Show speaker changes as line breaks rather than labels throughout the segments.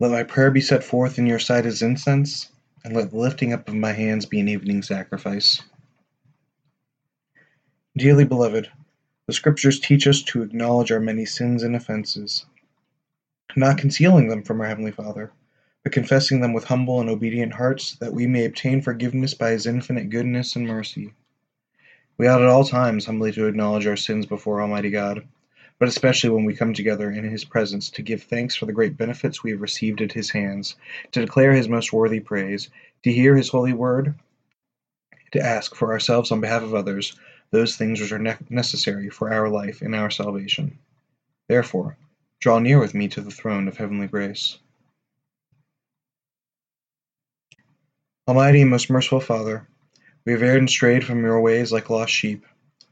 Let my prayer be set forth in your sight as incense, and let the lifting up of my hands be an evening sacrifice. Dearly beloved, the Scriptures teach us to acknowledge our many sins and offenses, not concealing them from our Heavenly Father, but confessing them with humble and obedient hearts, that we may obtain forgiveness by His infinite goodness and mercy. We ought at all times humbly to acknowledge our sins before Almighty God but especially when we come together in his presence to give thanks for the great benefits we have received at his hands, to declare his most worthy praise, to hear his holy word, to ask for ourselves on behalf of others those things which are ne- necessary for our life and our salvation. Therefore, draw near with me to the throne of heavenly grace. Almighty and most merciful Father, we have erred and strayed from your ways like lost sheep.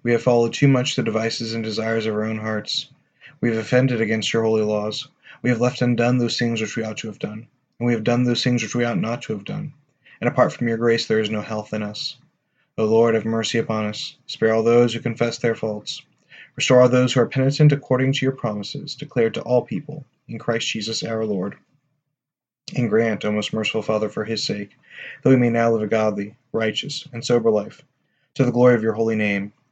We have followed too much the devices and desires of our own hearts. We have offended against your holy laws. We have left undone those things which we ought to have done, and we have done those things which we ought not to have done. And apart from your grace there is no health in us. O Lord, have mercy upon us. Spare all those who confess their faults. Restore all those who are penitent according to your promises, declared to all people, in Christ Jesus our Lord. And grant, O most merciful Father, for his sake, that we may now live a godly, righteous, and sober life, to the glory of your holy name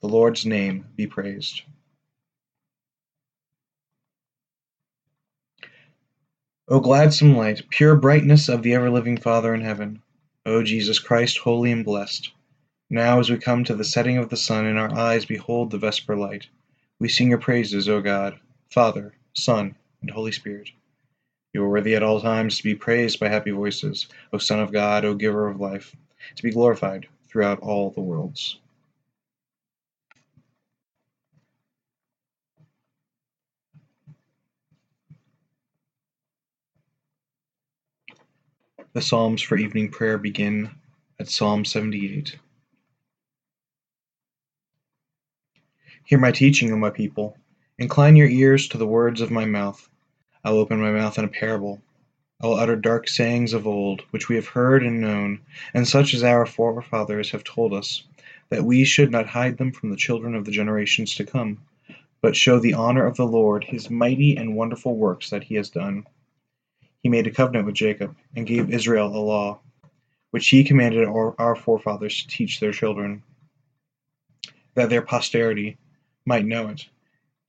The Lord's name be praised. O gladsome light, pure brightness of the ever living Father in heaven, O Jesus Christ, holy and blessed, now as we come to the setting of the sun and our eyes behold the vesper light, we sing your praises, O God, Father, Son, and Holy Spirit. You are worthy at all times to be praised by happy voices, O Son of God, O Giver of life, to be glorified throughout all the worlds. The Psalms for evening prayer begin at Psalm 78. Hear my teaching, O my people. Incline your ears to the words of my mouth. I will open my mouth in a parable. I will utter dark sayings of old, which we have heard and known, and such as our forefathers have told us, that we should not hide them from the children of the generations to come, but show the honor of the Lord, his mighty and wonderful works that he has done. He made a covenant with Jacob, and gave Israel a law, which he commanded our forefathers to teach their children, that their posterity might know it,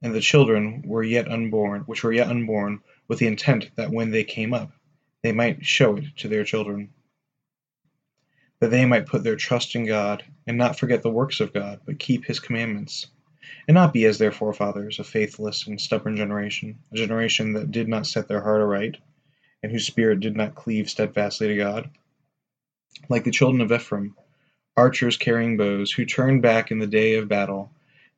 and the children were yet unborn, which were yet unborn, with the intent that when they came up, they might show it to their children, that they might put their trust in God, and not forget the works of God, but keep his commandments, and not be as their forefathers, a faithless and stubborn generation, a generation that did not set their heart aright and whose spirit did not cleave steadfastly to God. Like the children of Ephraim, archers carrying bows, who turned back in the day of battle,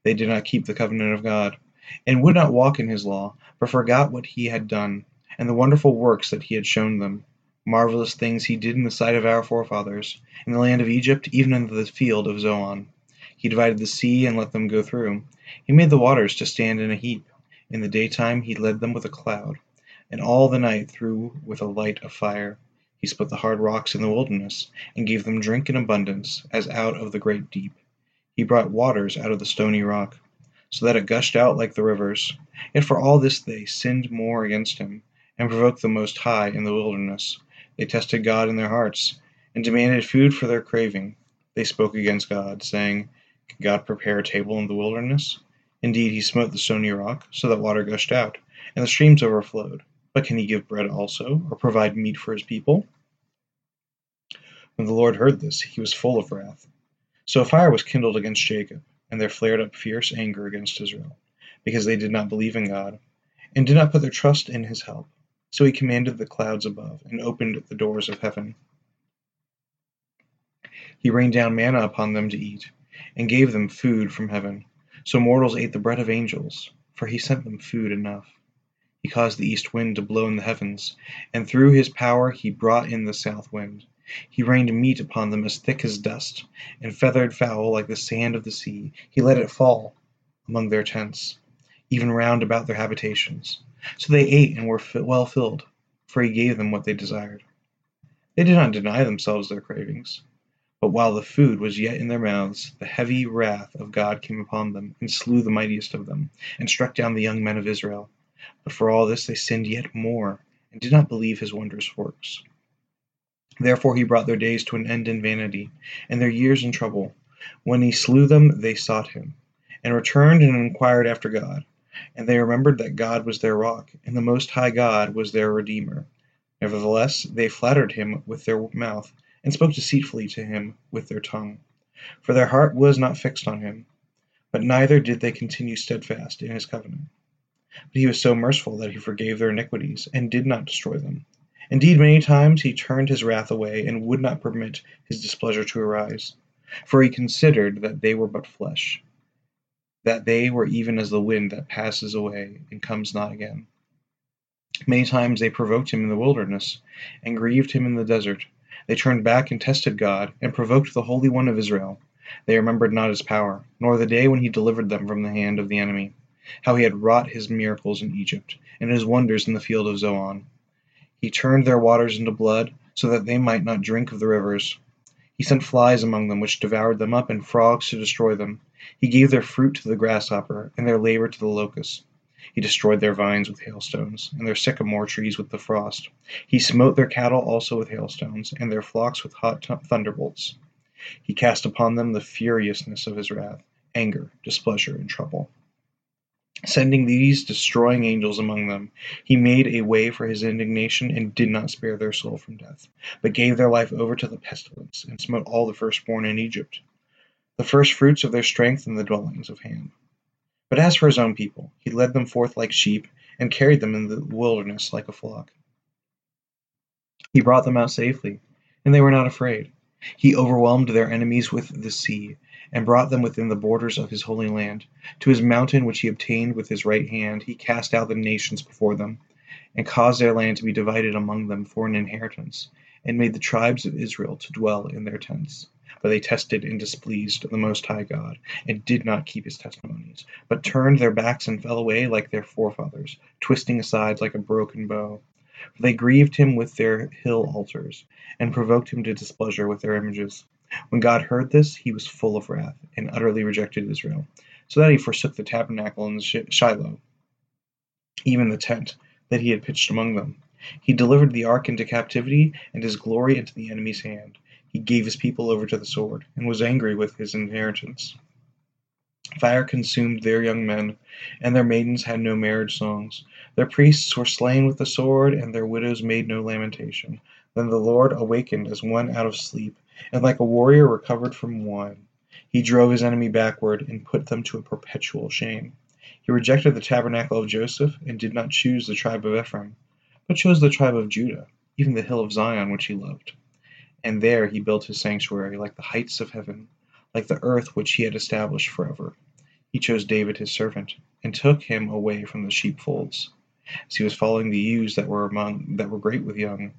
they did not keep the covenant of God, and would not walk in his law, but forgot what he had done, and the wonderful works that he had shown them. Marvelous things he did in the sight of our forefathers, in the land of Egypt, even in the field of Zoan. He divided the sea and let them go through. He made the waters to stand in a heap. In the daytime he led them with a cloud and all the night through with a light of fire. He split the hard rocks in the wilderness, and gave them drink in abundance, as out of the great deep. He brought waters out of the stony rock, so that it gushed out like the rivers. Yet for all this they sinned more against him, and provoked the Most High in the wilderness. They tested God in their hearts, and demanded food for their craving. They spoke against God, saying, Can God prepare a table in the wilderness? Indeed, he smote the stony rock, so that water gushed out, and the streams overflowed. But can he give bread also, or provide meat for his people? When the Lord heard this, he was full of wrath. So a fire was kindled against Jacob, and there flared up fierce anger against Israel, because they did not believe in God, and did not put their trust in his help. So he commanded the clouds above, and opened the doors of heaven. He rained down manna upon them to eat, and gave them food from heaven. So mortals ate the bread of angels, for he sent them food enough. He caused the east wind to blow in the heavens, and through his power he brought in the south wind. He rained meat upon them as thick as dust, and feathered fowl like the sand of the sea. He let it fall among their tents, even round about their habitations. So they ate and were well filled, for he gave them what they desired. They did not deny themselves their cravings. But while the food was yet in their mouths, the heavy wrath of God came upon them, and slew the mightiest of them, and struck down the young men of Israel. But for all this they sinned yet more, and did not believe his wondrous works. Therefore he brought their days to an end in vanity, and their years in trouble. When he slew them they sought him, and returned and inquired after God. And they remembered that God was their rock, and the Most High God was their Redeemer. Nevertheless they flattered him with their mouth, and spoke deceitfully to him with their tongue. For their heart was not fixed on him, but neither did they continue steadfast in his covenant. But he was so merciful that he forgave their iniquities, and did not destroy them. Indeed, many times he turned his wrath away, and would not permit his displeasure to arise. For he considered that they were but flesh, that they were even as the wind that passes away and comes not again. Many times they provoked him in the wilderness, and grieved him in the desert. They turned back and tested God, and provoked the Holy One of Israel. They remembered not his power, nor the day when he delivered them from the hand of the enemy, how he had wrought his miracles in Egypt, and his wonders in the field of Zoan. He turned their waters into blood, so that they might not drink of the rivers. He sent flies among them, which devoured them up, and frogs to destroy them. He gave their fruit to the grasshopper, and their labor to the locust. He destroyed their vines with hailstones, and their sycamore trees with the frost. He smote their cattle also with hailstones, and their flocks with hot thunderbolts. He cast upon them the furiousness of his wrath, anger, displeasure, and trouble sending these destroying angels among them. He made a way for his indignation, and did not spare their soul from death, but gave their life over to the pestilence, and smote all the firstborn in Egypt, the firstfruits of their strength and the dwellings of Ham. But as for his own people, he led them forth like sheep, and carried them in the wilderness like a flock. He brought them out safely, and they were not afraid. He overwhelmed their enemies with the sea, and brought them within the borders of his holy land. To his mountain which he obtained with his right hand, he cast out the nations before them, and caused their land to be divided among them for an inheritance, and made the tribes of Israel to dwell in their tents. But they tested and displeased the Most High God, and did not keep his testimonies, but turned their backs and fell away like their forefathers, twisting aside like a broken bow. For they grieved him with their hill altars, and provoked him to displeasure with their images. When God heard this, he was full of wrath, and utterly rejected Israel, so that he forsook the tabernacle in Shiloh, even the tent that he had pitched among them. He delivered the ark into captivity, and his glory into the enemy's hand. He gave his people over to the sword, and was angry with his inheritance. Fire consumed their young men, and their maidens had no marriage songs. Their priests were slain with the sword, and their widows made no lamentation. Then the Lord awakened as one out of sleep, and like a warrior recovered from wine, he drove his enemy backward, and put them to a perpetual shame. He rejected the tabernacle of Joseph, and did not choose the tribe of Ephraim, but chose the tribe of Judah, even the hill of Zion which he loved. And there he built his sanctuary, like the heights of heaven, like the earth which he had established forever. He chose David his servant, and took him away from the sheepfolds, as he was following the ewes that were among that were great with young.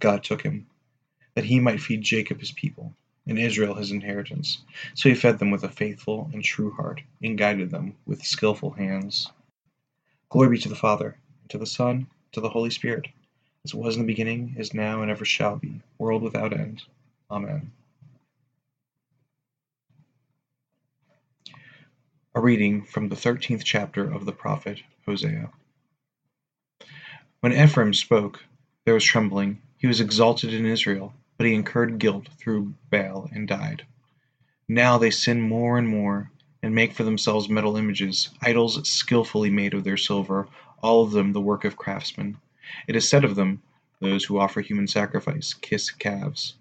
God took him, that he might feed Jacob his people, and Israel his inheritance. So he fed them with a faithful and true heart, and guided them with skilful hands. Glory be to the Father, and to the Son, and to the Holy Spirit, as it was in the beginning, is now, and ever shall be, world without end. Amen. A reading from the thirteenth chapter of the prophet Hosea. When Ephraim spoke, there was trembling he was exalted in Israel, but he incurred guilt through Baal and died. Now they sin more and more, and make for themselves metal images, idols skilfully made of their silver, all of them the work of craftsmen. It is said of them, Those who offer human sacrifice kiss calves.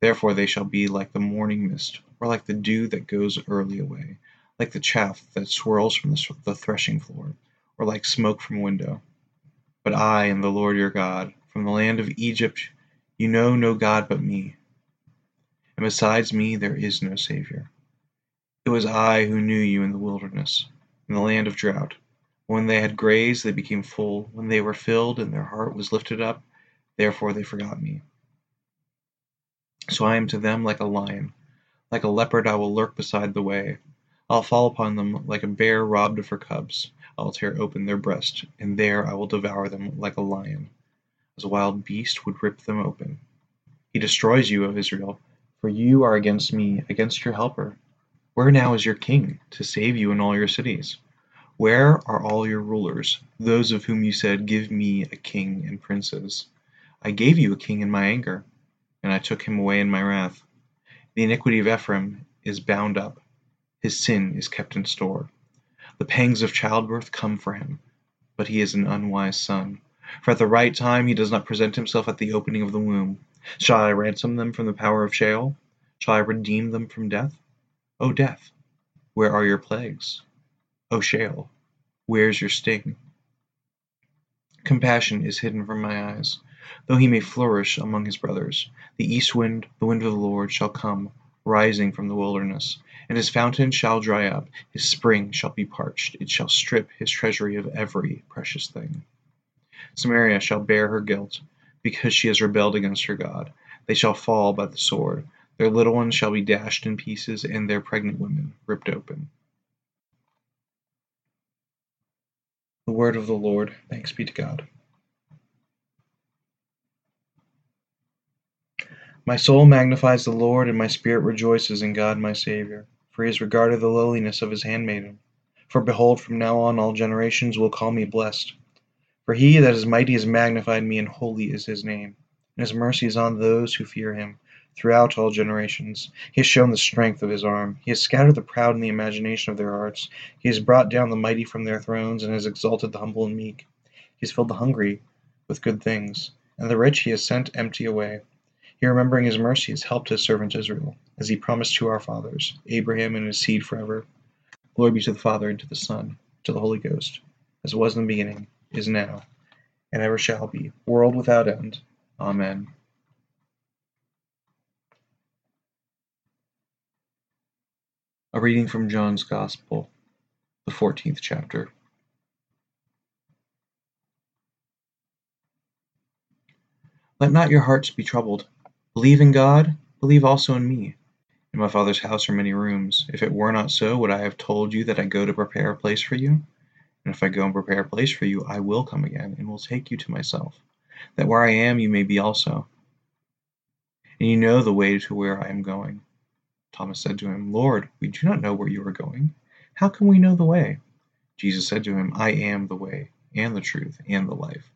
Therefore they shall be like the morning mist, or like the dew that goes early away, like the chaff that swirls from the threshing floor, or like smoke from a window. But I am the Lord your God from the land of Egypt you know no God but me, and besides me there is no Saviour. It was I who knew you in the wilderness, in the land of drought. When they had grazed, they became full. When they were filled, and their heart was lifted up, therefore they forgot me. So I am to them like a lion. Like a leopard I will lurk beside the way. I'll fall upon them like a bear robbed of her cubs. I will tear open their breast, and there I will devour them like a lion, as a wild beast would rip them open. He destroys you, O Israel, for you are against me, against your helper. Where now is your king, to save you in all your cities? Where are all your rulers, those of whom you said, Give me a king and princes? I gave you a king in my anger, and I took him away in my wrath. The iniquity of Ephraim is bound up, his sin is kept in store. The pangs of childbirth come for him, but he is an unwise son. For at the right time he does not present himself at the opening of the womb. Shall I ransom them from the power of Sheol? Shall I redeem them from death? O death, where are your plagues? O Sheol, where's your sting? Compassion is hidden from my eyes, though he may flourish among his brothers. The east wind, the wind of the Lord, shall come, rising from the wilderness, and his fountain shall dry up, his spring shall be parched, it shall strip his treasury of every precious thing. Samaria shall bear her guilt, because she has rebelled against her God. They shall fall by the sword, their little ones shall be dashed in pieces, and their pregnant women ripped open. The word of the Lord. Thanks be to God. My soul magnifies the Lord, and my spirit rejoices in God my Saviour, for he has regarded the lowliness of his handmaiden. For behold, from now on all generations will call me blessed. For he that is mighty has magnified me, and holy is his name. And his mercy is on those who fear him throughout all generations. He has shown the strength of his arm. He has scattered the proud in the imagination of their hearts. He has brought down the mighty from their thrones, and has exalted the humble and meek. He has filled the hungry with good things, and the rich he has sent empty away. He, remembering his mercy, has helped his servant Israel, as he promised to our fathers, Abraham and his seed forever. Glory be to the Father, and to the Son, and to the Holy Ghost, as it was in the beginning, is now, and ever shall be, world without end. Amen. A reading from John's Gospel, the 14th chapter. Let not your hearts be troubled. Believe in God, believe also in me. In my Father's house are many rooms. If it were not so, would I have told you that I go to prepare a place for you? And if I go and prepare a place for you, I will come again and will take you to myself, that where I am you may be also. And you know the way to where I am going. Thomas said to him, Lord, we do not know where you are going. How can we know the way? Jesus said to him, I am the way, and the truth, and the life.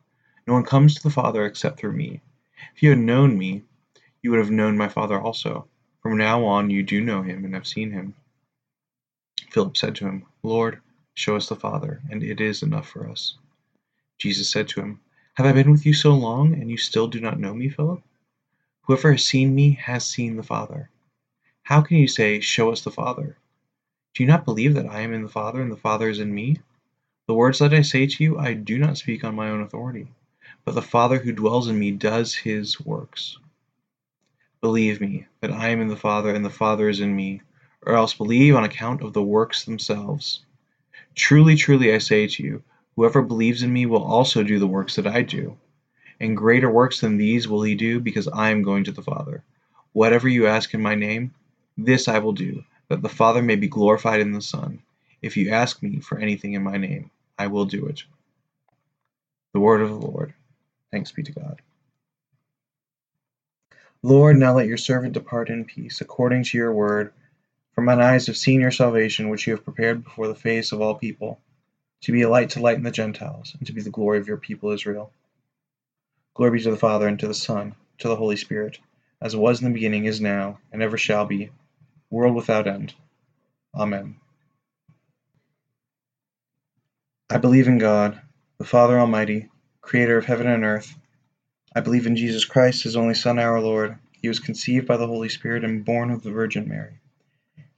No one comes to the Father except through me. If you had known me, you would have known my Father also. From now on you do know him and have seen him. Philip said to him, Lord, show us the Father, and it is enough for us. Jesus said to him, Have I been with you so long, and you still do not know me, Philip? Whoever has seen me has seen the Father. How can you say, Show us the Father? Do you not believe that I am in the Father, and the Father is in me? The words that I say to you, I do not speak on my own authority, but the Father who dwells in me does his works. Believe me that I am in the Father, and the Father is in me, or else believe on account of the works themselves. Truly, truly, I say to you, whoever believes in me will also do the works that I do. And greater works than these will he do, because I am going to the Father. Whatever you ask in my name, this I will do, that the Father may be glorified in the Son. If you ask me for anything in my name, I will do it. The word of the Lord. Thanks be to God. Lord, now let your servant depart in peace, according to your word. For mine eyes have seen your salvation, which you have prepared before the face of all people, to be a light to lighten the Gentiles, and to be the glory of your people Israel. Glory be to the Father, and to the Son, to the Holy Spirit, as it was in the beginning, is now, and ever shall be, world without end. Amen. I believe in God, the Father Almighty, creator of heaven and earth. I believe in Jesus Christ, his only Son, our Lord. He was conceived by the Holy Spirit and born of the Virgin Mary.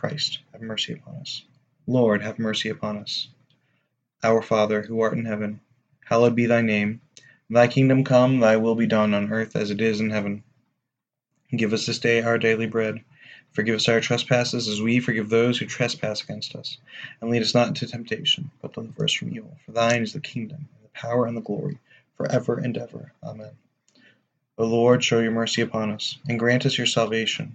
Christ, have mercy upon us. Lord, have mercy upon us. Our Father, who art in heaven, hallowed be thy name. Thy kingdom come, thy will be done on earth as it is in heaven. Give us this day our daily bread. Forgive us our trespasses as we forgive those who trespass against us. And lead us not into temptation, but deliver us from evil. For thine is the kingdom, and the power, and the glory, for ever and ever. Amen. O Lord, show your mercy upon us, and grant us your salvation.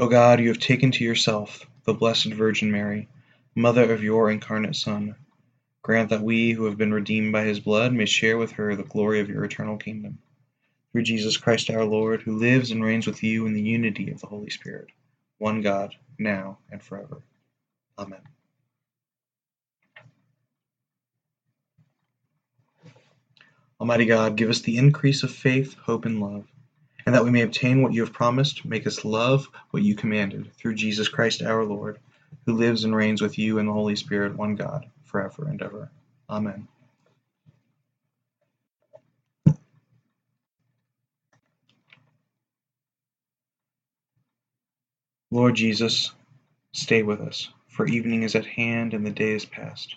O God, you have taken to yourself the Blessed Virgin Mary, mother of your incarnate Son. Grant that we, who have been redeemed by his blood, may share with her the glory of your eternal kingdom through Jesus Christ our Lord, who lives and reigns with you in the unity of the Holy Spirit, one God, now and forever. Amen. Almighty God, give us the increase of faith, hope, and love, and that we may obtain what you have promised, make us love what you commanded, through Jesus Christ our Lord, who lives and reigns with you in the Holy Spirit, one God, forever and ever. Amen. Lord Jesus, stay with us, for evening is at hand and the day is past.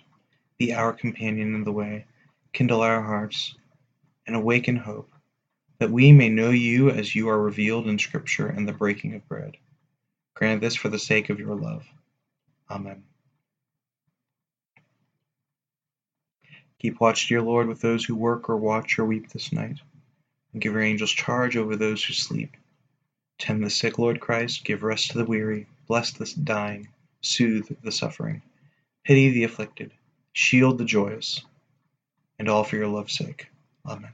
Be our companion in the way, kindle our hearts, and awaken hope, that we may know you as you are revealed in Scripture and the breaking of bread. Grant this for the sake of your love. Amen. Keep watch, dear Lord, with those who work or watch or weep this night, and give your angels charge over those who sleep Tend the sick, Lord Christ, give rest to the weary, bless the dying, soothe the suffering, pity the afflicted, shield the joyous, and all for your love's sake. Amen.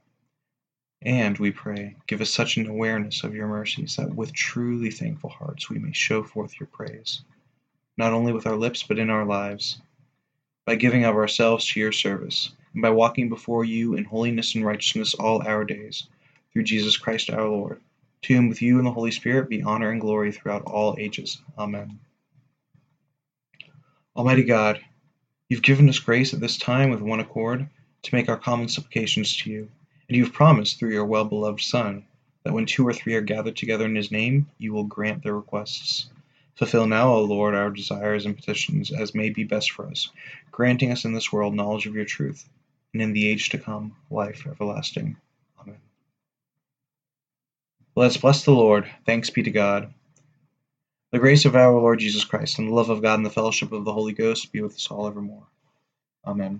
And, we pray, give us such an awareness of your mercies that with truly thankful hearts we may show forth your praise, not only with our lips but in our lives, by giving of ourselves to your service, and by walking before you in holiness and righteousness all our days, through Jesus Christ our Lord to whom with you and the Holy Spirit be honor and glory throughout all ages. Amen. Almighty God, you've given us grace at this time with one accord to make our common supplications to you, and you've promised through your well beloved Son that when two or three are gathered together in his name, you will grant their requests. Fulfill now, O Lord, our desires and petitions as may be best for us, granting us in this world knowledge of your truth, and in the age to come, life everlasting. Amen. Let us bless the Lord. Thanks be to God. The grace of our Lord Jesus Christ, and the love of God, and the fellowship of the Holy Ghost be with us all evermore. Amen.